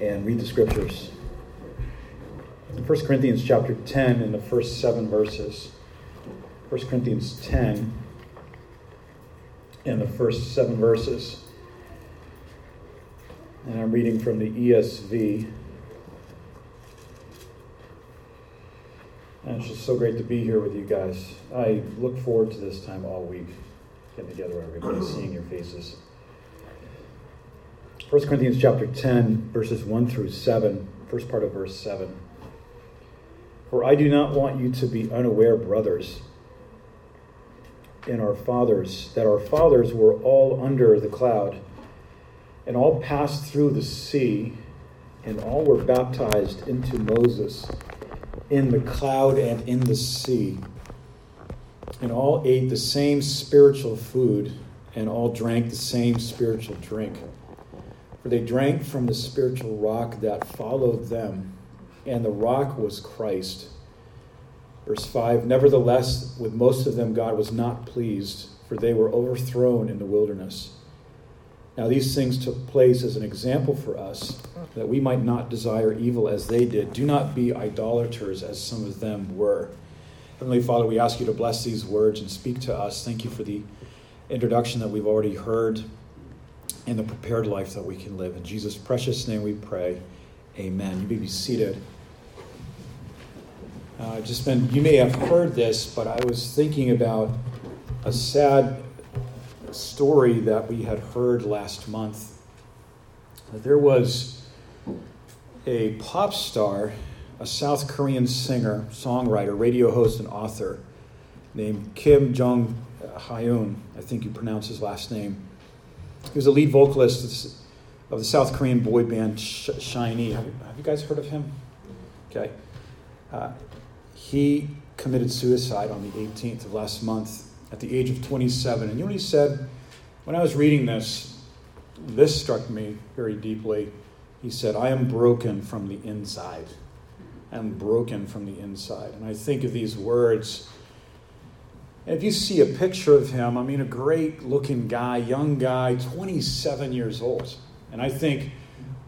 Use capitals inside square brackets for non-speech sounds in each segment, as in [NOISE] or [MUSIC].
and read the scriptures. In 1 Corinthians chapter 10, in the first seven verses, 1 Corinthians 10, in the first seven verses, and I'm reading from the ESV. And it's just so great to be here with you guys. I look forward to this time all week, getting together with everybody, seeing your faces. 1 Corinthians chapter 10, verses 1 through 7, first part of verse 7. For I do not want you to be unaware, brothers, and our fathers, that our fathers were all under the cloud, and all passed through the sea, and all were baptized into Moses in the cloud and in the sea, and all ate the same spiritual food, and all drank the same spiritual drink. For they drank from the spiritual rock that followed them, and the rock was Christ. Verse 5 Nevertheless, with most of them, God was not pleased, for they were overthrown in the wilderness. Now, these things took place as an example for us, that we might not desire evil as they did. Do not be idolaters as some of them were. Heavenly Father, we ask you to bless these words and speak to us. Thank you for the introduction that we've already heard and the prepared life that we can live. In Jesus' precious name we pray. Amen. You may be seated. Uh, just been, you may have heard this, but I was thinking about a sad story that we had heard last month. There was a pop star, a South Korean singer, songwriter, radio host, and author named Kim Jong Hyun. I think you pronounce his last name. He was the lead vocalist of the South Korean boy band SHINee. Have you, have you guys heard of him? Okay. Uh, he committed suicide on the 18th of last month at the age of 27. And you know what he said? When I was reading this, this struck me very deeply. He said, I am broken from the inside. I am broken from the inside. And I think of these words and if you see a picture of him, I mean, a great looking guy, young guy, 27 years old. And I think,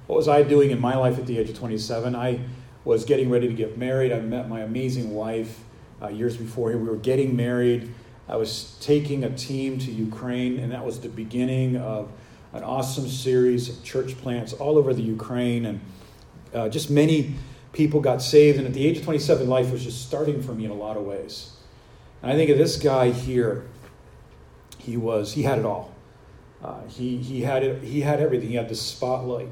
what was I doing in my life at the age of 27? I was getting ready to get married. I met my amazing wife uh, years before. We were getting married. I was taking a team to Ukraine, and that was the beginning of an awesome series of church plants all over the Ukraine. And uh, just many people got saved. And at the age of 27, life was just starting for me in a lot of ways. And I think of this guy here. He was he had it all. Uh, he he had it. He had everything. He had the spotlight.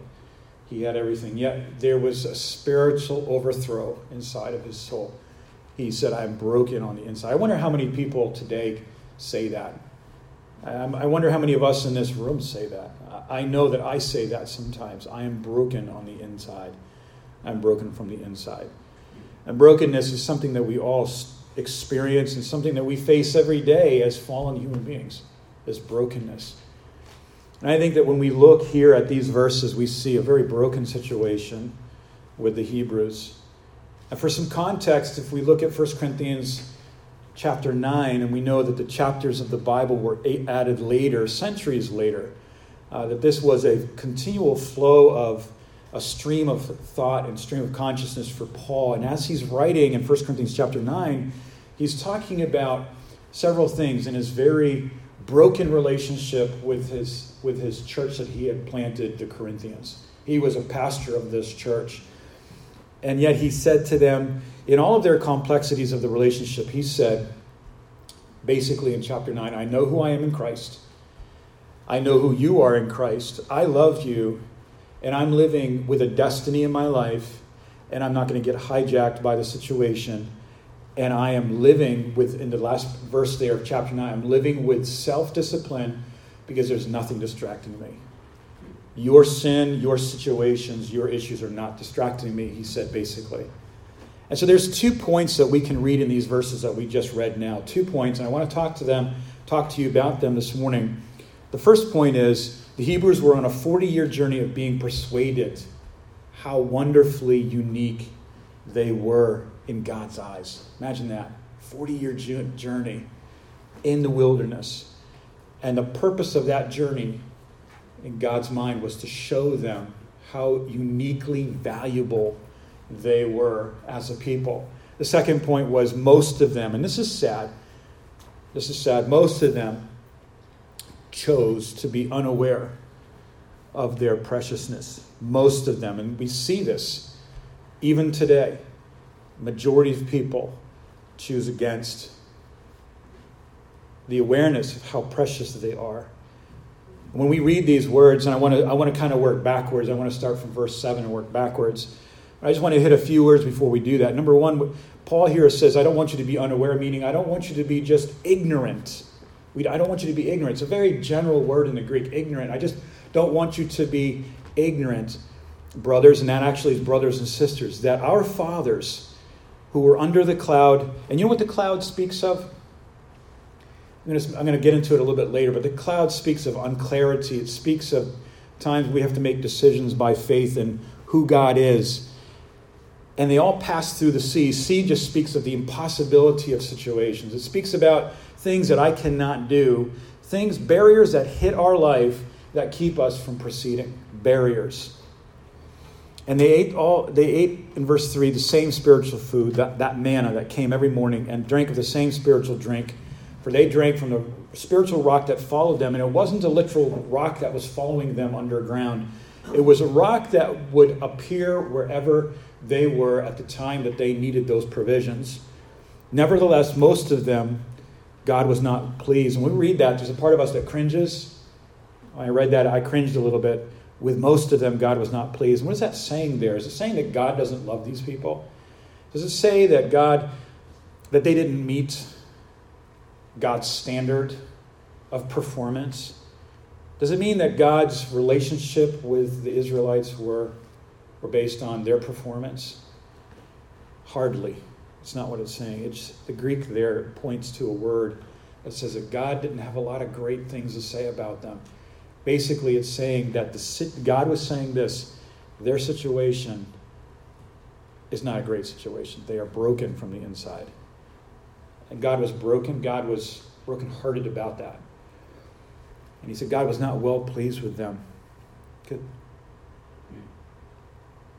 He had everything. Yet there was a spiritual overthrow inside of his soul. He said, "I'm broken on the inside." I wonder how many people today say that. I wonder how many of us in this room say that. I know that I say that sometimes. I am broken on the inside. I'm broken from the inside. And brokenness is something that we all experience and something that we face every day as fallen human beings, this brokenness. And I think that when we look here at these verses, we see a very broken situation with the Hebrews. And for some context, if we look at 1 Corinthians chapter 9, and we know that the chapters of the Bible were added later, centuries later, uh, that this was a continual flow of a stream of thought and stream of consciousness for Paul. And as he's writing in 1 Corinthians chapter 9, he's talking about several things in his very broken relationship with his, with his church that he had planted, the Corinthians. He was a pastor of this church. And yet he said to them, in all of their complexities of the relationship, he said, basically in chapter 9, I know who I am in Christ. I know who you are in Christ. I love you and I'm living with a destiny in my life, and I'm not going to get hijacked by the situation. And I am living with, in the last verse there of chapter 9, I'm living with self discipline because there's nothing distracting me. Your sin, your situations, your issues are not distracting me, he said basically. And so there's two points that we can read in these verses that we just read now. Two points, and I want to talk to them, talk to you about them this morning. The first point is the Hebrews were on a 40 year journey of being persuaded how wonderfully unique they were in God's eyes. Imagine that 40 year journey in the wilderness. And the purpose of that journey in God's mind was to show them how uniquely valuable they were as a people. The second point was most of them, and this is sad. This is sad. Most of them chose to be unaware of their preciousness. Most of them, and we see this even today. Majority of people choose against the awareness of how precious they are. When we read these words, and I want to, I want to kind of work backwards, I want to start from verse 7 and work backwards. I just want to hit a few words before we do that. Number one, Paul here says, I don't want you to be unaware, meaning I don't want you to be just ignorant. I don't want you to be ignorant. It's a very general word in the Greek, ignorant. I just don't want you to be ignorant, brothers, and that actually is brothers and sisters, that our fathers who were under the cloud, and you know what the cloud speaks of? I'm going, to, I'm going to get into it a little bit later, but the cloud speaks of unclarity. It speaks of times we have to make decisions by faith in who God is. And they all pass through the sea. Sea just speaks of the impossibility of situations. It speaks about things that I cannot do, things, barriers that hit our life that keep us from proceeding. Barriers. And they ate all they ate in verse 3 the same spiritual food, that, that manna that came every morning, and drank of the same spiritual drink for they drank from the spiritual rock that followed them, and it wasn't a literal rock that was following them underground. It was a rock that would appear wherever they were at the time that they needed those provisions. Nevertheless, most of them, God was not pleased. And we read that, there's a part of us that cringes. I read that, I cringed a little bit. With most of them, God was not pleased. And what is that saying there? Is it saying that God doesn't love these people? Does it say that God, that they didn't meet God's standard of performance? Does it mean that God's relationship with the Israelites were, were based on their performance? Hardly. It's not what it's saying. It's, the Greek there points to a word that says that God didn't have a lot of great things to say about them. Basically, it's saying that the, God was saying this their situation is not a great situation. They are broken from the inside. And God was broken. God was brokenhearted about that. And he said God was not well pleased with them. Good.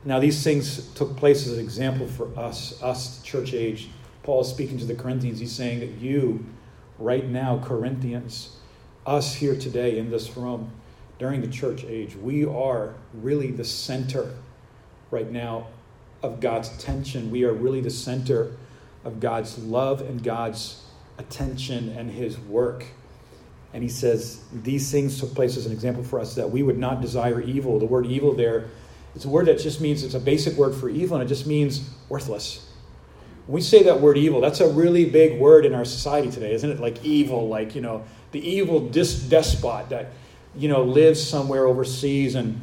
Now, these things took place as an example for us, us, church age. Paul is speaking to the Corinthians. He's saying that you, right now, Corinthians, us here today in this room, during the church age, we are really the center right now of God's attention. We are really the center of God's love and God's attention and his work. And he says, These things took place as an example for us that we would not desire evil. The word evil there, it's a word that just means, it's a basic word for evil, and it just means worthless. When we say that word evil, that's a really big word in our society today, isn't it? Like evil, like, you know, the evil dis- despot that, you know, lives somewhere overseas and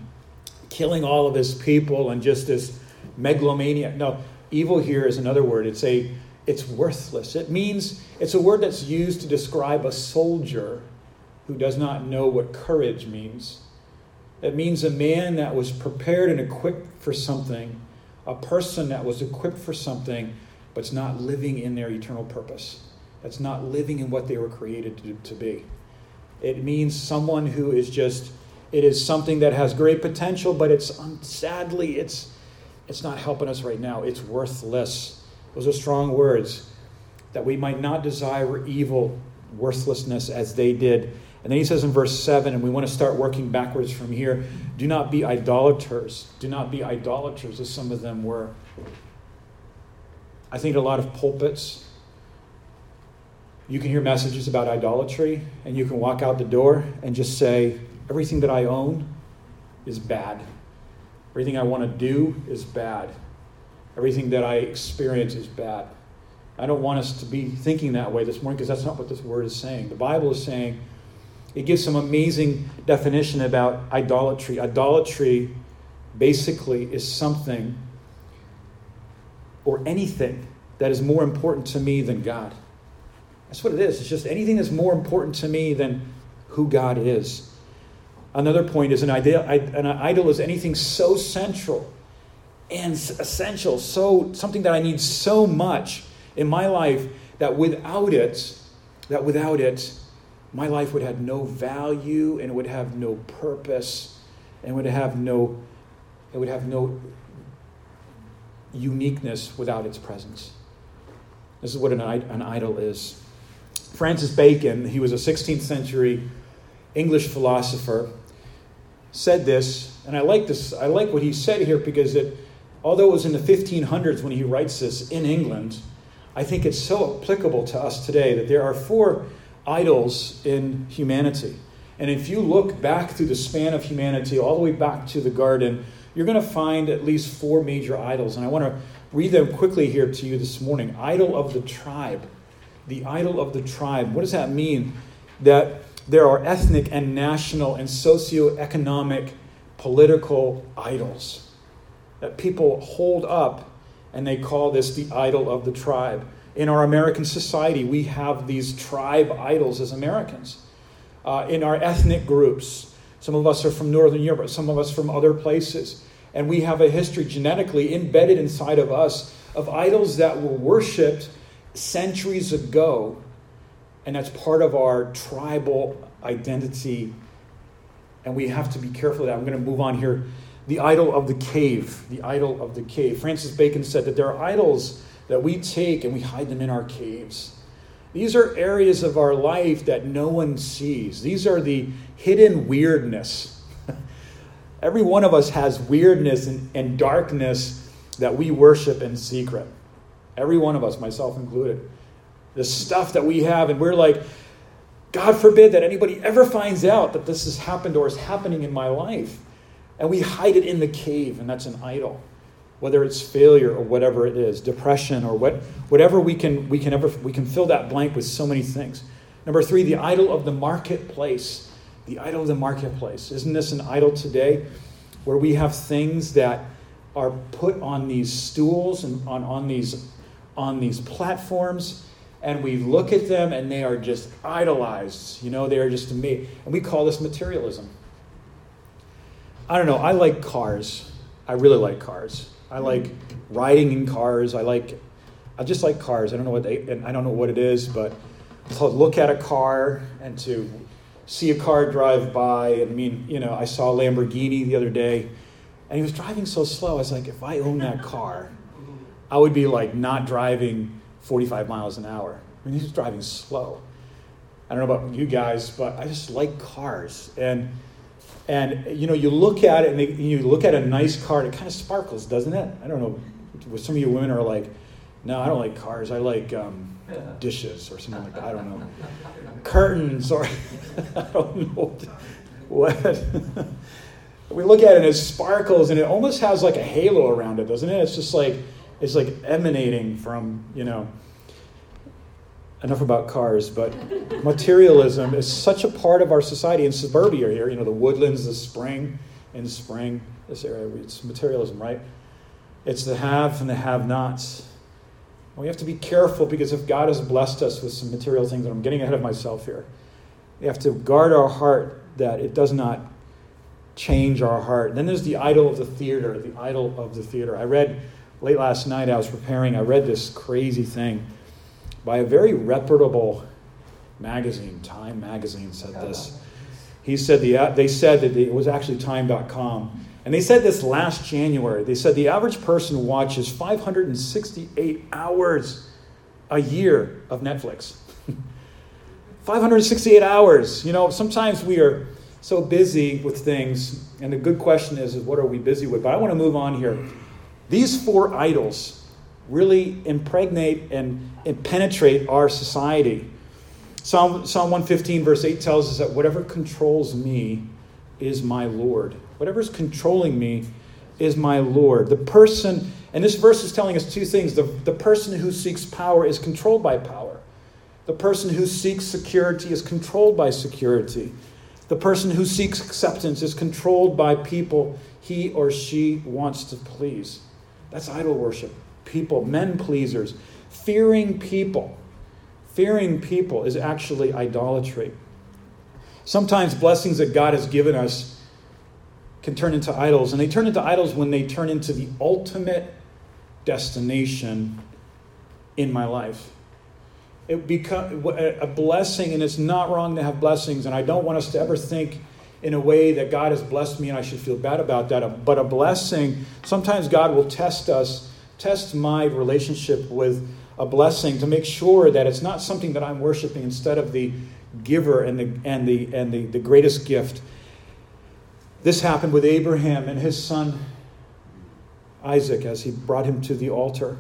killing all of his people and just this megalomania. No, evil here is another word. It's a it's worthless. It means it's a word that's used to describe a soldier who does not know what courage means. It means a man that was prepared and equipped for something, a person that was equipped for something, but's not living in their eternal purpose. That's not living in what they were created to, to be. It means someone who is just, it is something that has great potential, but it's um, sadly, it's, it's not helping us right now. It's worthless. Those are strong words. That we might not desire evil, worthlessness as they did. And then he says in verse 7, and we want to start working backwards from here do not be idolaters. Do not be idolaters, as some of them were. I think a lot of pulpits, you can hear messages about idolatry, and you can walk out the door and just say, everything that I own is bad. Everything I want to do is bad. Everything that I experience is bad. I don't want us to be thinking that way this morning because that's not what this word is saying. The Bible is saying, it gives some amazing definition about idolatry. Idolatry basically is something or anything that is more important to me than God. That's what it is. It's just anything that's more important to me than who God is. Another point is an idol, an idol is anything so central and essential, so something that I need so much in my life that without it, that without it, my life would have no value and it would have no purpose and would have no it would have no uniqueness without its presence. This is what an, an idol is. Francis Bacon, he was a 16th century English philosopher, said this, and I like this. I like what he said here because it, although it was in the 1500s when he writes this in England, I think it's so applicable to us today that there are four idols in humanity. And if you look back through the span of humanity, all the way back to the garden, you're going to find at least four major idols. And I want to read them quickly here to you this morning. Idol of the tribe. The idol of the tribe. What does that mean? That there are ethnic and national and socioeconomic political idols that people hold up and they call this the idol of the tribe. In our American society, we have these tribe idols as Americans. Uh, in our ethnic groups, some of us are from Northern Europe, some of us from other places. And we have a history genetically embedded inside of us of idols that were worshipped centuries ago. And that's part of our tribal identity. And we have to be careful that. I'm going to move on here. The idol of the cave. The idol of the cave. Francis Bacon said that there are idols that we take and we hide them in our caves. These are areas of our life that no one sees. These are the hidden weirdness. [LAUGHS] Every one of us has weirdness and, and, darkness that we worship in secret. Every one of us, myself included. The stuff that we have, and we're like, God forbid that anybody ever finds out that this has happened or is happening in my life. And we hide it in the cave, and that's an idol whether it's failure or whatever it is, depression or what, whatever we can, we can ever, we can fill that blank with so many things. Number three, the idol of the marketplace. The idol of the marketplace. Isn't this an idol today where we have things that are put on these stools and on, on, these, on these platforms and we look at them and they are just idolized. You know, they are just amazing. And we call this materialism. I don't know. I like cars. I really like cars. I like riding in cars. I like, I just like cars. I don't know what they, and I don't know what it is, but to look at a car and to see a car drive by. I mean, you know, I saw a Lamborghini the other day, and he was driving so slow. I was like, if I owned that car, I would be like not driving 45 miles an hour. I mean, he's driving slow. I don't know about you guys, but I just like cars. And and you know, you look at it and they, you look at a nice car and it kind of sparkles, doesn't it? I don't know. Some of you women are like, no, I don't like cars. I like um, dishes or something like that. I don't know. Curtains or [LAUGHS] I don't know what. [LAUGHS] we look at it and it sparkles and it almost has like a halo around it, doesn't it? It's just like it's like emanating from you know enough about cars, but [LAUGHS] materialism is such a part of our society in suburbia here. You know, the woodlands, the spring, in spring, this area, it's materialism, right? It's the have and the have nots. We have to be careful because if God has blessed us with some material things, and I'm getting ahead of myself here, we have to guard our heart that it does not change our heart. And then there's the idol of the theater, the idol of the theater. I read late last night, I was preparing, I read this crazy thing by a very reputable magazine. Time magazine said this. He said the, they said that it was actually time.com. And they said this last January. They said the average person watches 568 hours a year of Netflix. [LAUGHS] 568 hours. You know, sometimes we are so busy with things, and the good question is, is what are we busy with? But I want to move on here. These four idols really impregnate and, and penetrate our society. Psalm, Psalm 115, verse 8 tells us that whatever controls me is my Lord. Whatever's controlling me is my Lord. The person, and this verse is telling us two things the, the person who seeks power is controlled by power, the person who seeks security is controlled by security. The person who seeks acceptance is controlled by people he or she wants to please. That's idol worship people, men pleasers, fearing people. Fearing people is actually idolatry. Sometimes blessings that God has given us can turn into idols, and they turn into idols when they turn into the ultimate destination in my life. It become a blessing, and it's not wrong to have blessings, and I don't want us to ever think in a way that God has blessed me and I should feel bad about that. But a blessing, sometimes God will test us, test my relationship with a blessing to make sure that it's not something that I'm worshiping instead of the giver and the, and the, and the, the greatest gift. This happened with Abraham and his son Isaac as he brought him to the altar.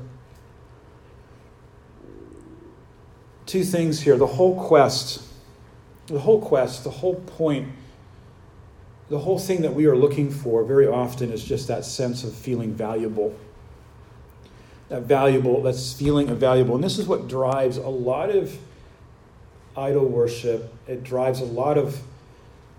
Two things here the whole quest, the whole quest, the whole point the whole thing that we are looking for very often is just that sense of feeling valuable. That valuable, that's feeling of valuable. And this is what drives a lot of idol worship. It drives a lot of,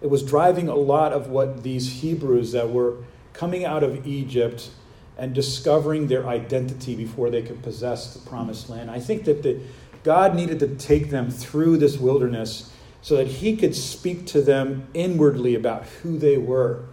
it was driving a lot of what these Hebrews that were coming out of Egypt and discovering their identity before they could possess the promised land. I think that the, God needed to take them through this wilderness so that he could speak to them inwardly about who they were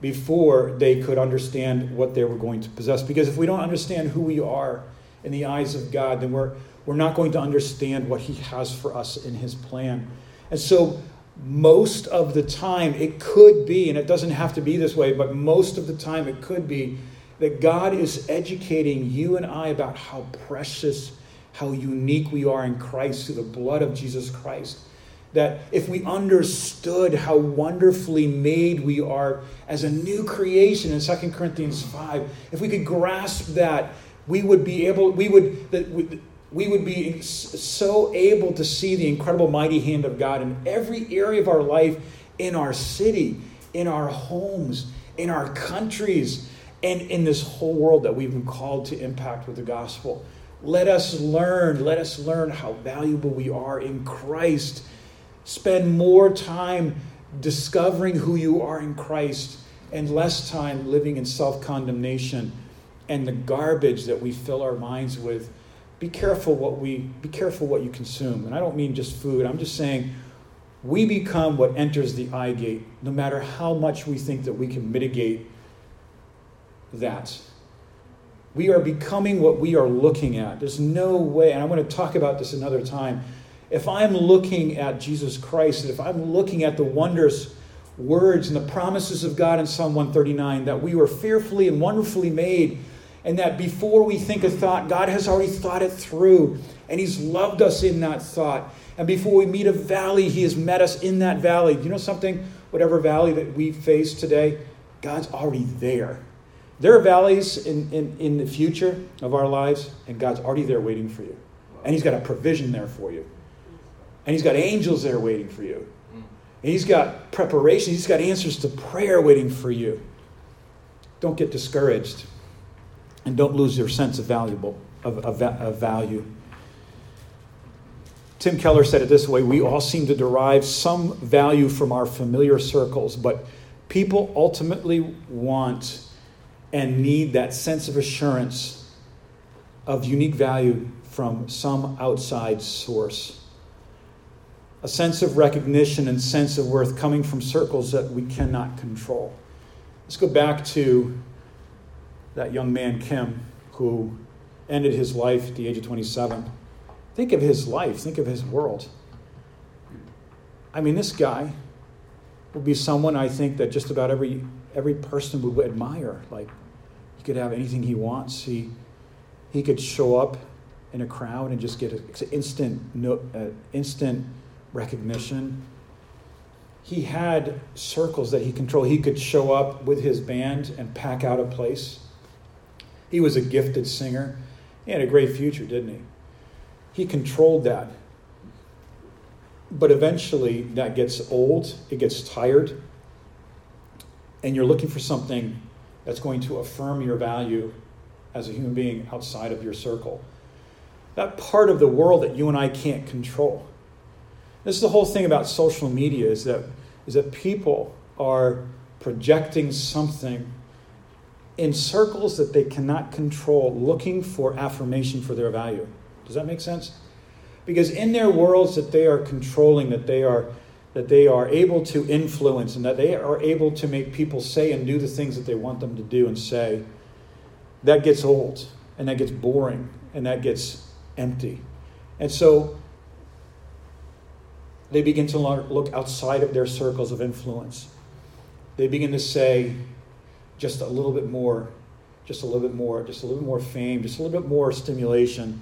before they could understand what they were going to possess. Because if we don't understand who we are in the eyes of God, then we're, we're not going to understand what he has for us in his plan. And so, most of the time, it could be, and it doesn't have to be this way, but most of the time, it could be that God is educating you and I about how precious, how unique we are in Christ through the blood of Jesus Christ that if we understood how wonderfully made we are as a new creation in 2 Corinthians 5, if we could grasp that, we would be able, we would, that we would be so able to see the incredible mighty hand of God in every area of our life, in our city, in our homes, in our countries, and in this whole world that we've been called to impact with the gospel. Let us learn, let us learn how valuable we are in Christ Spend more time discovering who you are in Christ and less time living in self condemnation and the garbage that we fill our minds with. Be careful what we be careful what you consume. And I don't mean just food. I'm just saying we become what enters the eye gate, no matter how much we think that we can mitigate that. We are becoming what we are looking at. There's no way, and I'm going to talk about this another time if I'm looking at Jesus Christ, and if I'm looking at the wondrous words and the promises of God in Psalm 139, that we were fearfully and wonderfully made, and that before we think a thought, God has already thought it through, and He's loved us in that thought. And before we meet a valley, He has met us in that valley. You know something? Whatever valley that we face today, God's already there. There are valleys in, in, in the future of our lives, and God's already there waiting for you. And He's got a provision there for you. And he's got angels there waiting for you. Mm. And he's got preparation, he's got answers to prayer waiting for you. Don't get discouraged. And don't lose your sense of valuable of, of, of value. Tim Keller said it this way We all seem to derive some value from our familiar circles, but people ultimately want and need that sense of assurance of unique value from some outside source a sense of recognition and sense of worth coming from circles that we cannot control. Let's go back to that young man, Kim, who ended his life at the age of 27. Think of his life, think of his world. I mean, this guy would be someone I think that just about every, every person would admire. Like, he could have anything he wants. He, he could show up in a crowd and just get an instant, no, uh, instant recognition. He had circles that he controlled. He could show up with his band and pack out a place. He was a gifted singer. He had a great future, didn't he? He controlled that. But eventually, that gets old, it gets tired, and you're looking for something that's going to affirm your value as a human being outside of your circle. That part of the world that you and I can't control. This is the whole thing about social media is that, is that people are projecting something in circles that they cannot control, looking for affirmation for their value. Does that make sense? Because in their worlds that they are controlling, that they are that they are able to influence and that they are able to make people say and do the things that they want them to do and say, that gets old and that gets boring and that gets empty. And so they begin to look outside of their circles of influence. they begin to say just a little bit more, just a little bit more, just a little bit more fame, just a little bit more stimulation.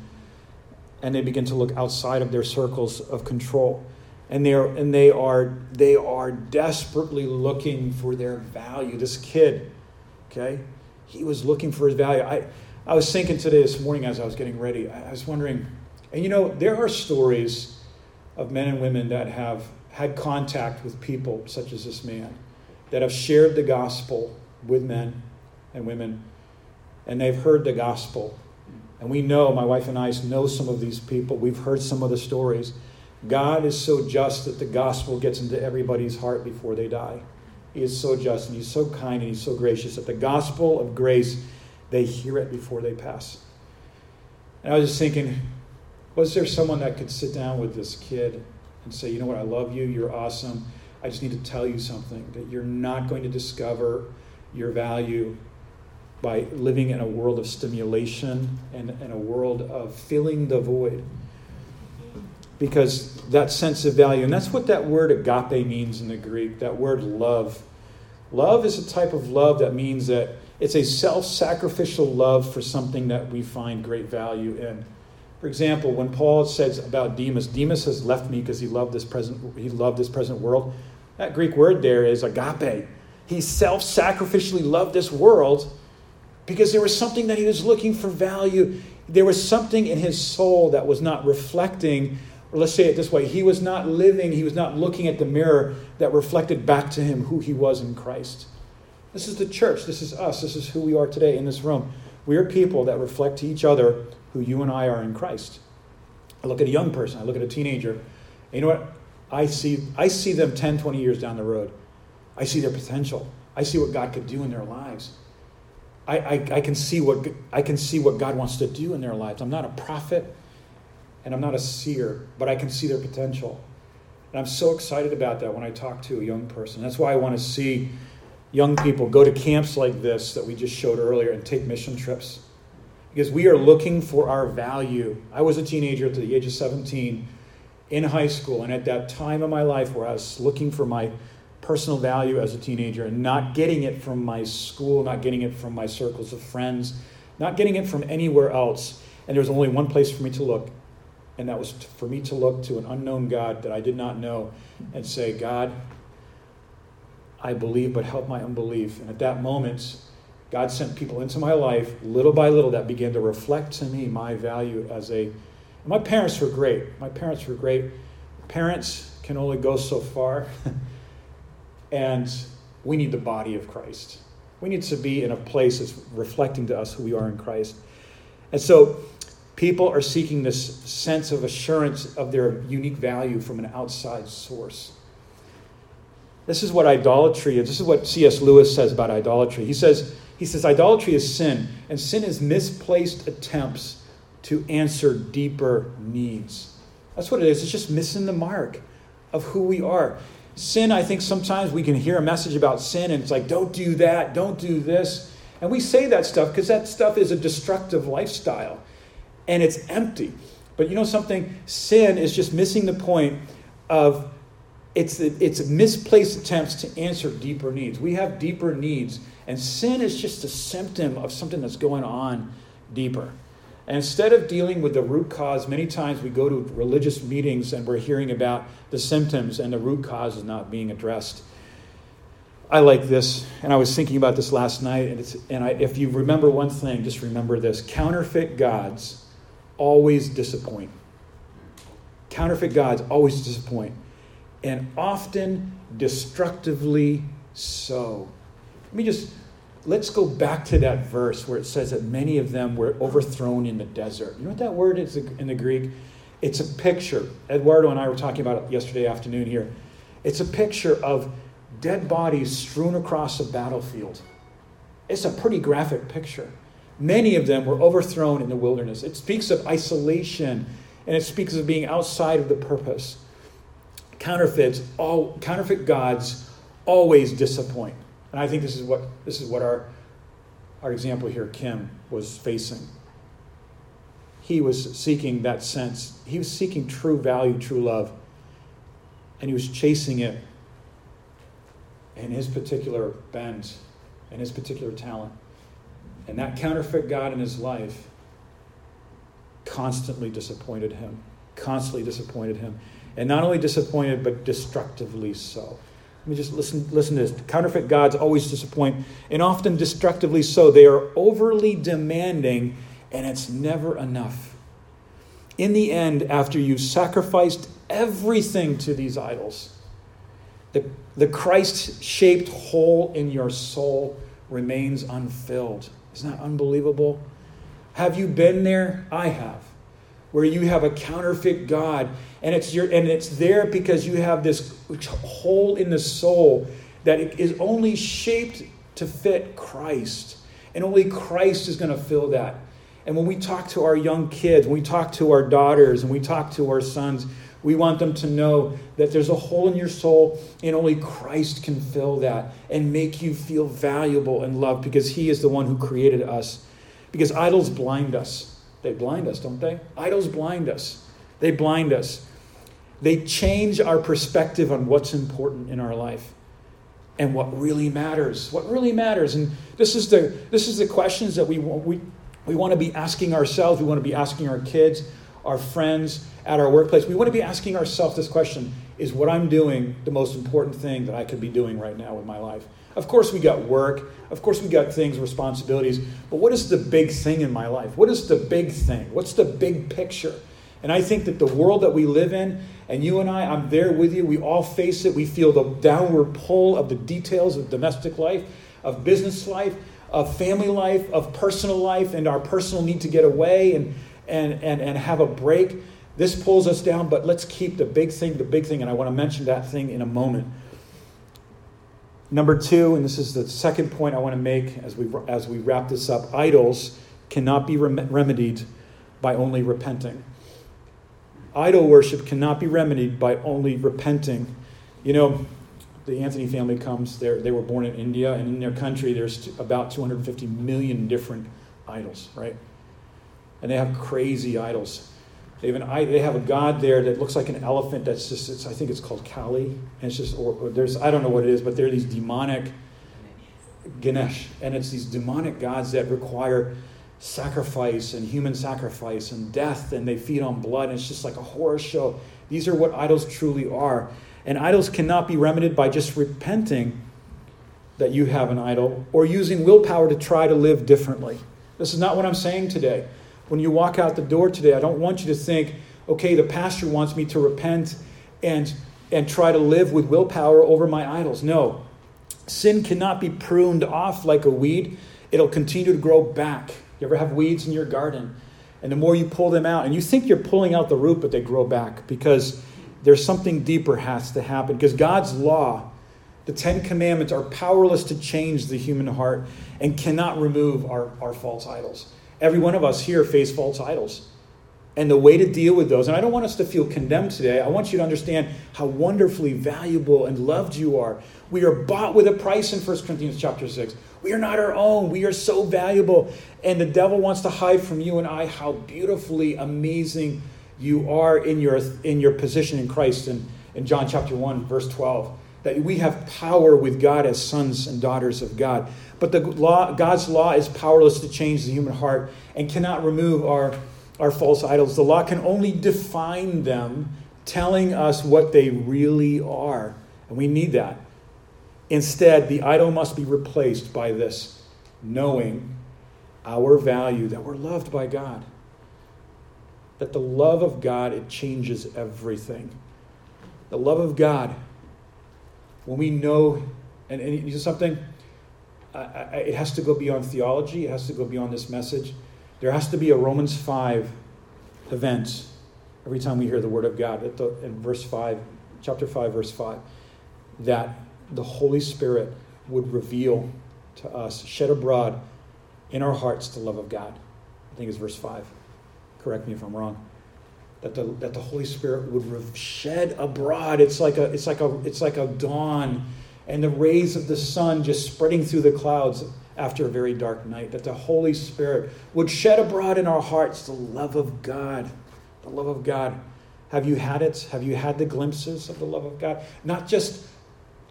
And they begin to look outside of their circles of control. And they are, and they are, they are desperately looking for their value. This kid, okay, he was looking for his value. I, I was thinking today, this morning, as I was getting ready, I was wondering, and you know, there are stories of men and women that have had contact with people such as this man, that have shared the gospel with men and women, and they've heard the gospel. And we know, my wife and I know some of these people. We've heard some of the stories. God is so just that the gospel gets into everybody's heart before they die. He is so just and He's so kind and He's so gracious that the gospel of grace, they hear it before they pass. And I was just thinking, was there someone that could sit down with this kid and say, you know what, I love you, you're awesome. I just need to tell you something that you're not going to discover your value by living in a world of stimulation and, and a world of filling the void. Because that sense of value, and that's what that word agape means in the Greek, that word love. Love is a type of love that means that it's a self sacrificial love for something that we find great value in. For example, when Paul says about Demas, Demas has left me because he loved this present he loved this present world. That Greek word there is agape. He self-sacrificially loved this world because there was something that he was looking for value. There was something in his soul that was not reflecting, or let's say it this way, he was not living, he was not looking at the mirror that reflected back to him who he was in Christ. This is the church. This is us. This is who we are today in this room. We are people that reflect to each other who you and I are in Christ. I look at a young person, I look at a teenager. you know what? I see, I see them 10, 20 years down the road. I see their potential. I see what God could do in their lives. I, I, I, can see what, I can see what God wants to do in their lives. I'm not a prophet and I'm not a seer, but I can see their potential. And I'm so excited about that when I talk to a young person. That's why I want to see young people go to camps like this that we just showed earlier and take mission trips because we are looking for our value. I was a teenager at the age of 17 in high school, and at that time of my life where I was looking for my personal value as a teenager and not getting it from my school, not getting it from my circles of friends, not getting it from anywhere else. And there was only one place for me to look, and that was for me to look to an unknown God that I did not know and say, God, I believe, but help my unbelief. And at that moment, God sent people into my life little by little that began to reflect to me my value as a. My parents were great. My parents were great. Parents can only go so far. [LAUGHS] and we need the body of Christ. We need to be in a place that's reflecting to us who we are in Christ. And so people are seeking this sense of assurance of their unique value from an outside source. This is what idolatry is. This is what C.S. Lewis says about idolatry. He says, he says idolatry is sin, and sin is misplaced attempts to answer deeper needs. That's what it is. It's just missing the mark of who we are. Sin, I think sometimes we can hear a message about sin and it's like, don't do that, don't do this. And we say that stuff because that stuff is a destructive lifestyle and it's empty. But you know something? Sin is just missing the point of it's, it's misplaced attempts to answer deeper needs. We have deeper needs and sin is just a symptom of something that's going on deeper. And instead of dealing with the root cause, many times we go to religious meetings and we're hearing about the symptoms and the root cause is not being addressed. I like this, and I was thinking about this last night. And, and I, if you remember one thing, just remember this counterfeit gods always disappoint. Counterfeit gods always disappoint, and often destructively so. Let me just let's go back to that verse where it says that many of them were overthrown in the desert. You know what that word is in the Greek? It's a picture. Eduardo and I were talking about it yesterday afternoon here. It's a picture of dead bodies strewn across a battlefield. It's a pretty graphic picture. Many of them were overthrown in the wilderness. It speaks of isolation and it speaks of being outside of the purpose. Counterfeits, all counterfeit gods always disappoint. And I think this is what this is what our our example here, Kim, was facing. He was seeking that sense. He was seeking true value, true love. And he was chasing it in his particular bent and his particular talent. And that counterfeit God in his life constantly disappointed him, constantly disappointed him. And not only disappointed, but destructively so. Let me just listen, listen to this. Counterfeit gods always disappoint, and often destructively so. They are overly demanding, and it's never enough. In the end, after you've sacrificed everything to these idols, the, the Christ shaped hole in your soul remains unfilled. Isn't that unbelievable? Have you been there? I have. Where you have a counterfeit God and it's your and it's there because you have this hole in the soul that is only shaped to fit Christ. And only Christ is going to fill that. And when we talk to our young kids, when we talk to our daughters, and we talk to our sons, we want them to know that there's a hole in your soul, and only Christ can fill that and make you feel valuable and loved because He is the one who created us. Because idols blind us. They blind us, don't they? Idols blind us. They blind us. They change our perspective on what's important in our life and what really matters. What really matters. And this is the, this is the questions that we, we, we want to be asking ourselves. We want to be asking our kids, our friends, at our workplace, we want to be asking ourselves this question Is what I'm doing the most important thing that I could be doing right now in my life? Of course, we got work. Of course, we got things, responsibilities. But what is the big thing in my life? What is the big thing? What's the big picture? And I think that the world that we live in, and you and I, I'm there with you, we all face it. We feel the downward pull of the details of domestic life, of business life, of family life, of personal life, and our personal need to get away and, and, and, and have a break. This pulls us down, but let's keep the big thing the big thing, and I want to mention that thing in a moment. Number two, and this is the second point I want to make as we, as we wrap this up idols cannot be rem- remedied by only repenting. Idol worship cannot be remedied by only repenting. You know, the Anthony family comes, they they were born in India, and in their country, there's about 250 million different idols, right? And they have crazy idols. They have, an, they have a god there that looks like an elephant. That's just, I think it's called Kali. And it's just, or, or there's, I don't know what it is, but there are these demonic, Ganesh. And it's these demonic gods that require sacrifice and human sacrifice and death, and they feed on blood. And it's just like a horror show. These are what idols truly are. And idols cannot be remedied by just repenting that you have an idol or using willpower to try to live differently. This is not what I'm saying today when you walk out the door today, I don't want you to think, okay, the pastor wants me to repent and, and try to live with willpower over my idols. No. Sin cannot be pruned off like a weed, it'll continue to grow back. You ever have weeds in your garden? And the more you pull them out, and you think you're pulling out the root, but they grow back because there's something deeper has to happen. Because God's law, the Ten Commandments, are powerless to change the human heart and cannot remove our, our false idols. Every one of us here face false idols. And the way to deal with those, and I don't want us to feel condemned today. I want you to understand how wonderfully valuable and loved you are. We are bought with a price in 1 Corinthians chapter 6. We are not our own. We are so valuable. And the devil wants to hide from you and I how beautifully amazing you are in your, in your position in Christ. And in John chapter 1, verse 12, that we have power with God as sons and daughters of God. But the law, God's law is powerless to change the human heart and cannot remove our, our false idols. The law can only define them, telling us what they really are. And we need that. Instead, the idol must be replaced by this knowing our value, that we're loved by God. That the love of God, it changes everything. The love of God, when we know, and, and you know something, I, it has to go beyond theology, it has to go beyond this message. There has to be a Romans 5 event every time we hear the word of God. in verse 5, chapter 5, verse 5, that the Holy Spirit would reveal to us, shed abroad in our hearts the love of God. I think it's verse 5. Correct me if I'm wrong. That the, that the Holy Spirit would shed abroad. It's like a, it's like a, it's like a dawn and the rays of the sun just spreading through the clouds after a very dark night, that the Holy Spirit would shed abroad in our hearts the love of God. The love of God. Have you had it? Have you had the glimpses of the love of God? Not just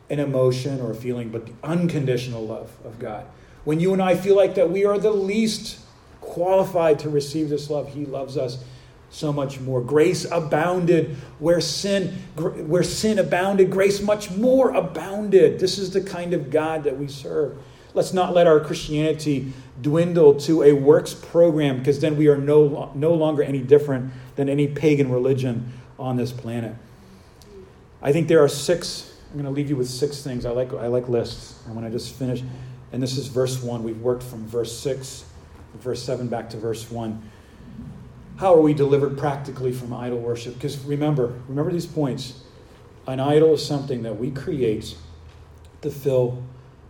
an emotion or a feeling, but the unconditional love of God. When you and I feel like that we are the least qualified to receive this love, He loves us so much more. Grace abounded where sin where sin abounded, grace much more abounded. This is the kind of God that we serve. Let's not let our Christianity dwindle to a works program because then we are no, no longer any different than any pagan religion on this planet. I think there are six, I'm going to leave you with six things. I like, I like lists. I want to just finish. And this is verse 1. We've worked from verse 6, verse 7 back to verse 1. How are we delivered practically from idol worship? Because remember, remember these points. An idol is something that we create to fill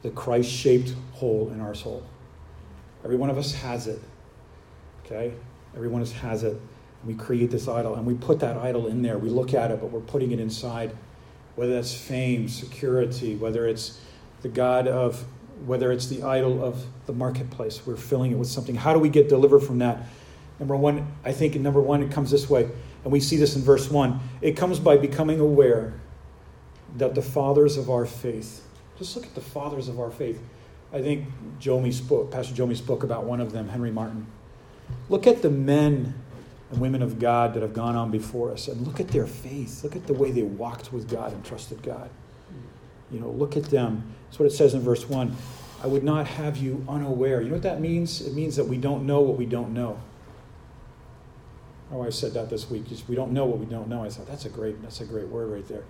the Christ shaped hole in our soul. Every one of us has it. Okay? Every one of us has it. We create this idol and we put that idol in there. We look at it, but we're putting it inside. Whether that's fame, security, whether it's the God of, whether it's the idol of the marketplace, we're filling it with something. How do we get delivered from that? Number one, I think in number one, it comes this way. And we see this in verse one. It comes by becoming aware that the fathers of our faith just look at the fathers of our faith. I think Jomi spoke, Pastor Jomi spoke about one of them, Henry Martyn. Look at the men and women of God that have gone on before us and look at their faith. Look at the way they walked with God and trusted God. You know, look at them. That's what it says in verse 1. I would not have you unaware. You know what that means? It means that we don't know what we don't know. Oh, My wife said that this week. Just, We don't know what we don't know. I thought that's a great, that's a great word right there.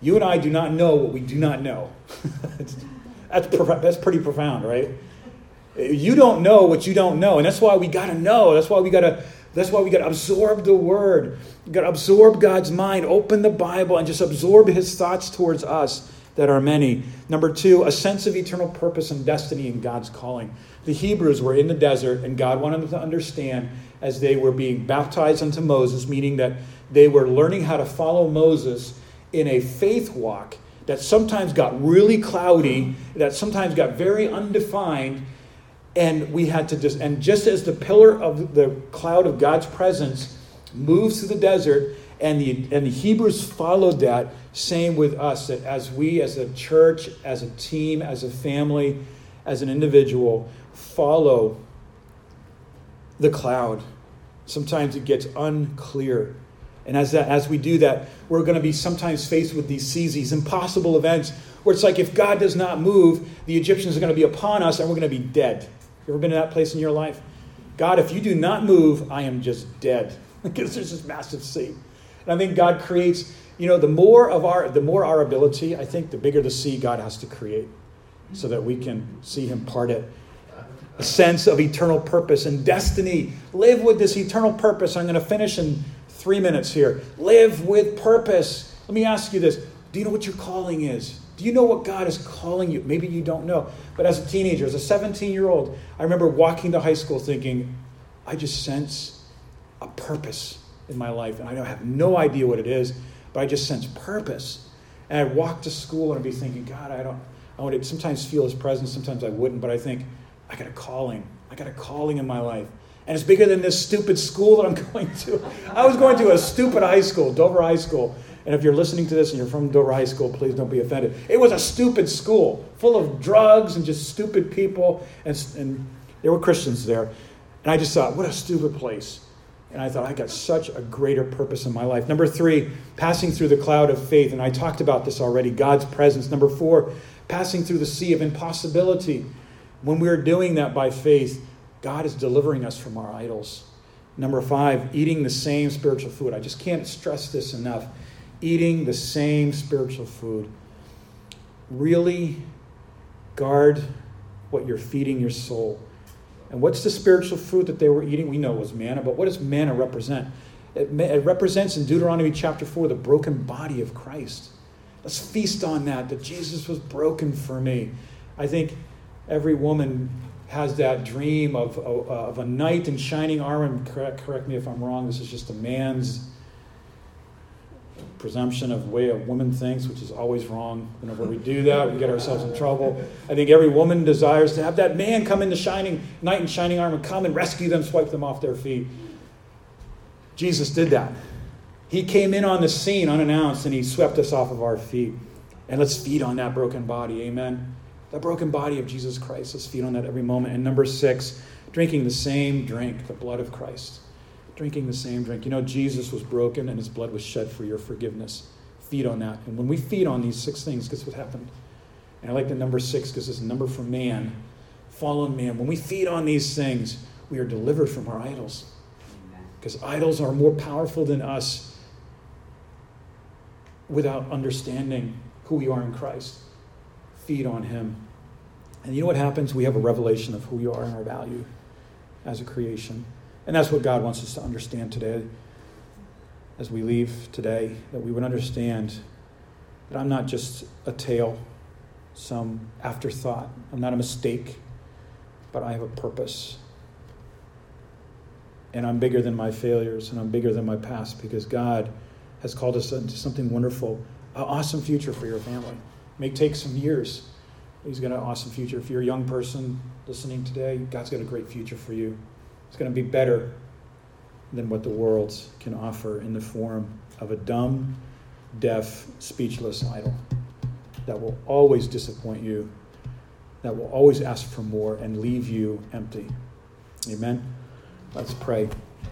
You and I do not know what we do not know. [LAUGHS] that's, that's pretty profound, right? You don't know what you don't know. And that's why we got to know. That's why we got to that's why we got to absorb the word. You got to absorb God's mind, open the Bible, and just absorb his thoughts towards us that are many. Number two, a sense of eternal purpose and destiny in God's calling. The Hebrews were in the desert, and God wanted them to understand as they were being baptized unto Moses, meaning that they were learning how to follow Moses in a faith walk that sometimes got really cloudy, that sometimes got very undefined, and we had to just, and just as the pillar of the cloud of God's presence moves through the desert, and the, and the Hebrews followed that, same with us, that as we, as a church, as a team, as a family, as an individual, follow the cloud. Sometimes it gets unclear. And as, that, as we do that, we're going to be sometimes faced with these seas, these impossible events, where it's like if God does not move, the Egyptians are going to be upon us and we're going to be dead. You ever been in that place in your life? God, if you do not move, I am just dead [LAUGHS] because there's this massive sea. And I think God creates, you know, the more of our, the more our ability, I think the bigger the sea God has to create so that we can see Him part it. A sense of eternal purpose and destiny. Live with this eternal purpose. I'm going to finish in three minutes here. Live with purpose. Let me ask you this Do you know what your calling is? Do you know what God is calling you? Maybe you don't know. But as a teenager, as a 17 year old, I remember walking to high school thinking, I just sense a purpose in my life. And I have no idea what it is, but I just sense purpose. And I'd walk to school and I'd be thinking, God, I don't, I would sometimes feel his presence, sometimes I wouldn't, but I think, I got a calling. I got a calling in my life. And it's bigger than this stupid school that I'm [LAUGHS] going to. I was going to a stupid high school, Dover High School. And if you're listening to this and you're from Dover High School, please don't be offended. It was a stupid school, full of drugs and just stupid people. And, and there were Christians there. And I just thought, what a stupid place. And I thought, I got such a greater purpose in my life. Number three, passing through the cloud of faith. And I talked about this already God's presence. Number four, passing through the sea of impossibility. When we're doing that by faith, God is delivering us from our idols. Number five, eating the same spiritual food. I just can't stress this enough. Eating the same spiritual food. Really guard what you're feeding your soul. And what's the spiritual food that they were eating? We know it was manna, but what does manna represent? It, it represents in Deuteronomy chapter 4 the broken body of Christ. Let's feast on that, that Jesus was broken for me. I think every woman has that dream of, of, uh, of a knight in shining armor. Correct, correct me if I'm wrong, this is just a man's presumption of the way a woman thinks, which is always wrong. Whenever we do that, we get ourselves in trouble. I think every woman desires to have that man come into shining knight in shining armor, come and rescue them, swipe them off their feet. Jesus did that. He came in on the scene unannounced and he swept us off of our feet. And let's feed on that broken body. Amen. That broken body of Jesus Christ. Let's feed on that every moment. And number six, drinking the same drink, the blood of Christ. Drinking the same drink. You know, Jesus was broken and his blood was shed for your forgiveness. Feed on that. And when we feed on these six things, guess what happened? And I like the number six because it's a number for man, fallen man. When we feed on these things, we are delivered from our idols. Because idols are more powerful than us without understanding who we are in Christ. Feed on Him. And you know what happens? We have a revelation of who we are and our value as a creation. And that's what God wants us to understand today as we leave today, that we would understand that I'm not just a tale, some afterthought. I'm not a mistake, but I have a purpose. And I'm bigger than my failures, and I'm bigger than my past because God has called us into something wonderful, an awesome future for your family. It may take some years. He's got an awesome future. If you're a young person listening today, God's got a great future for you. It's going to be better than what the world can offer in the form of a dumb, deaf, speechless idol that will always disappoint you, that will always ask for more and leave you empty. Amen? Let's pray.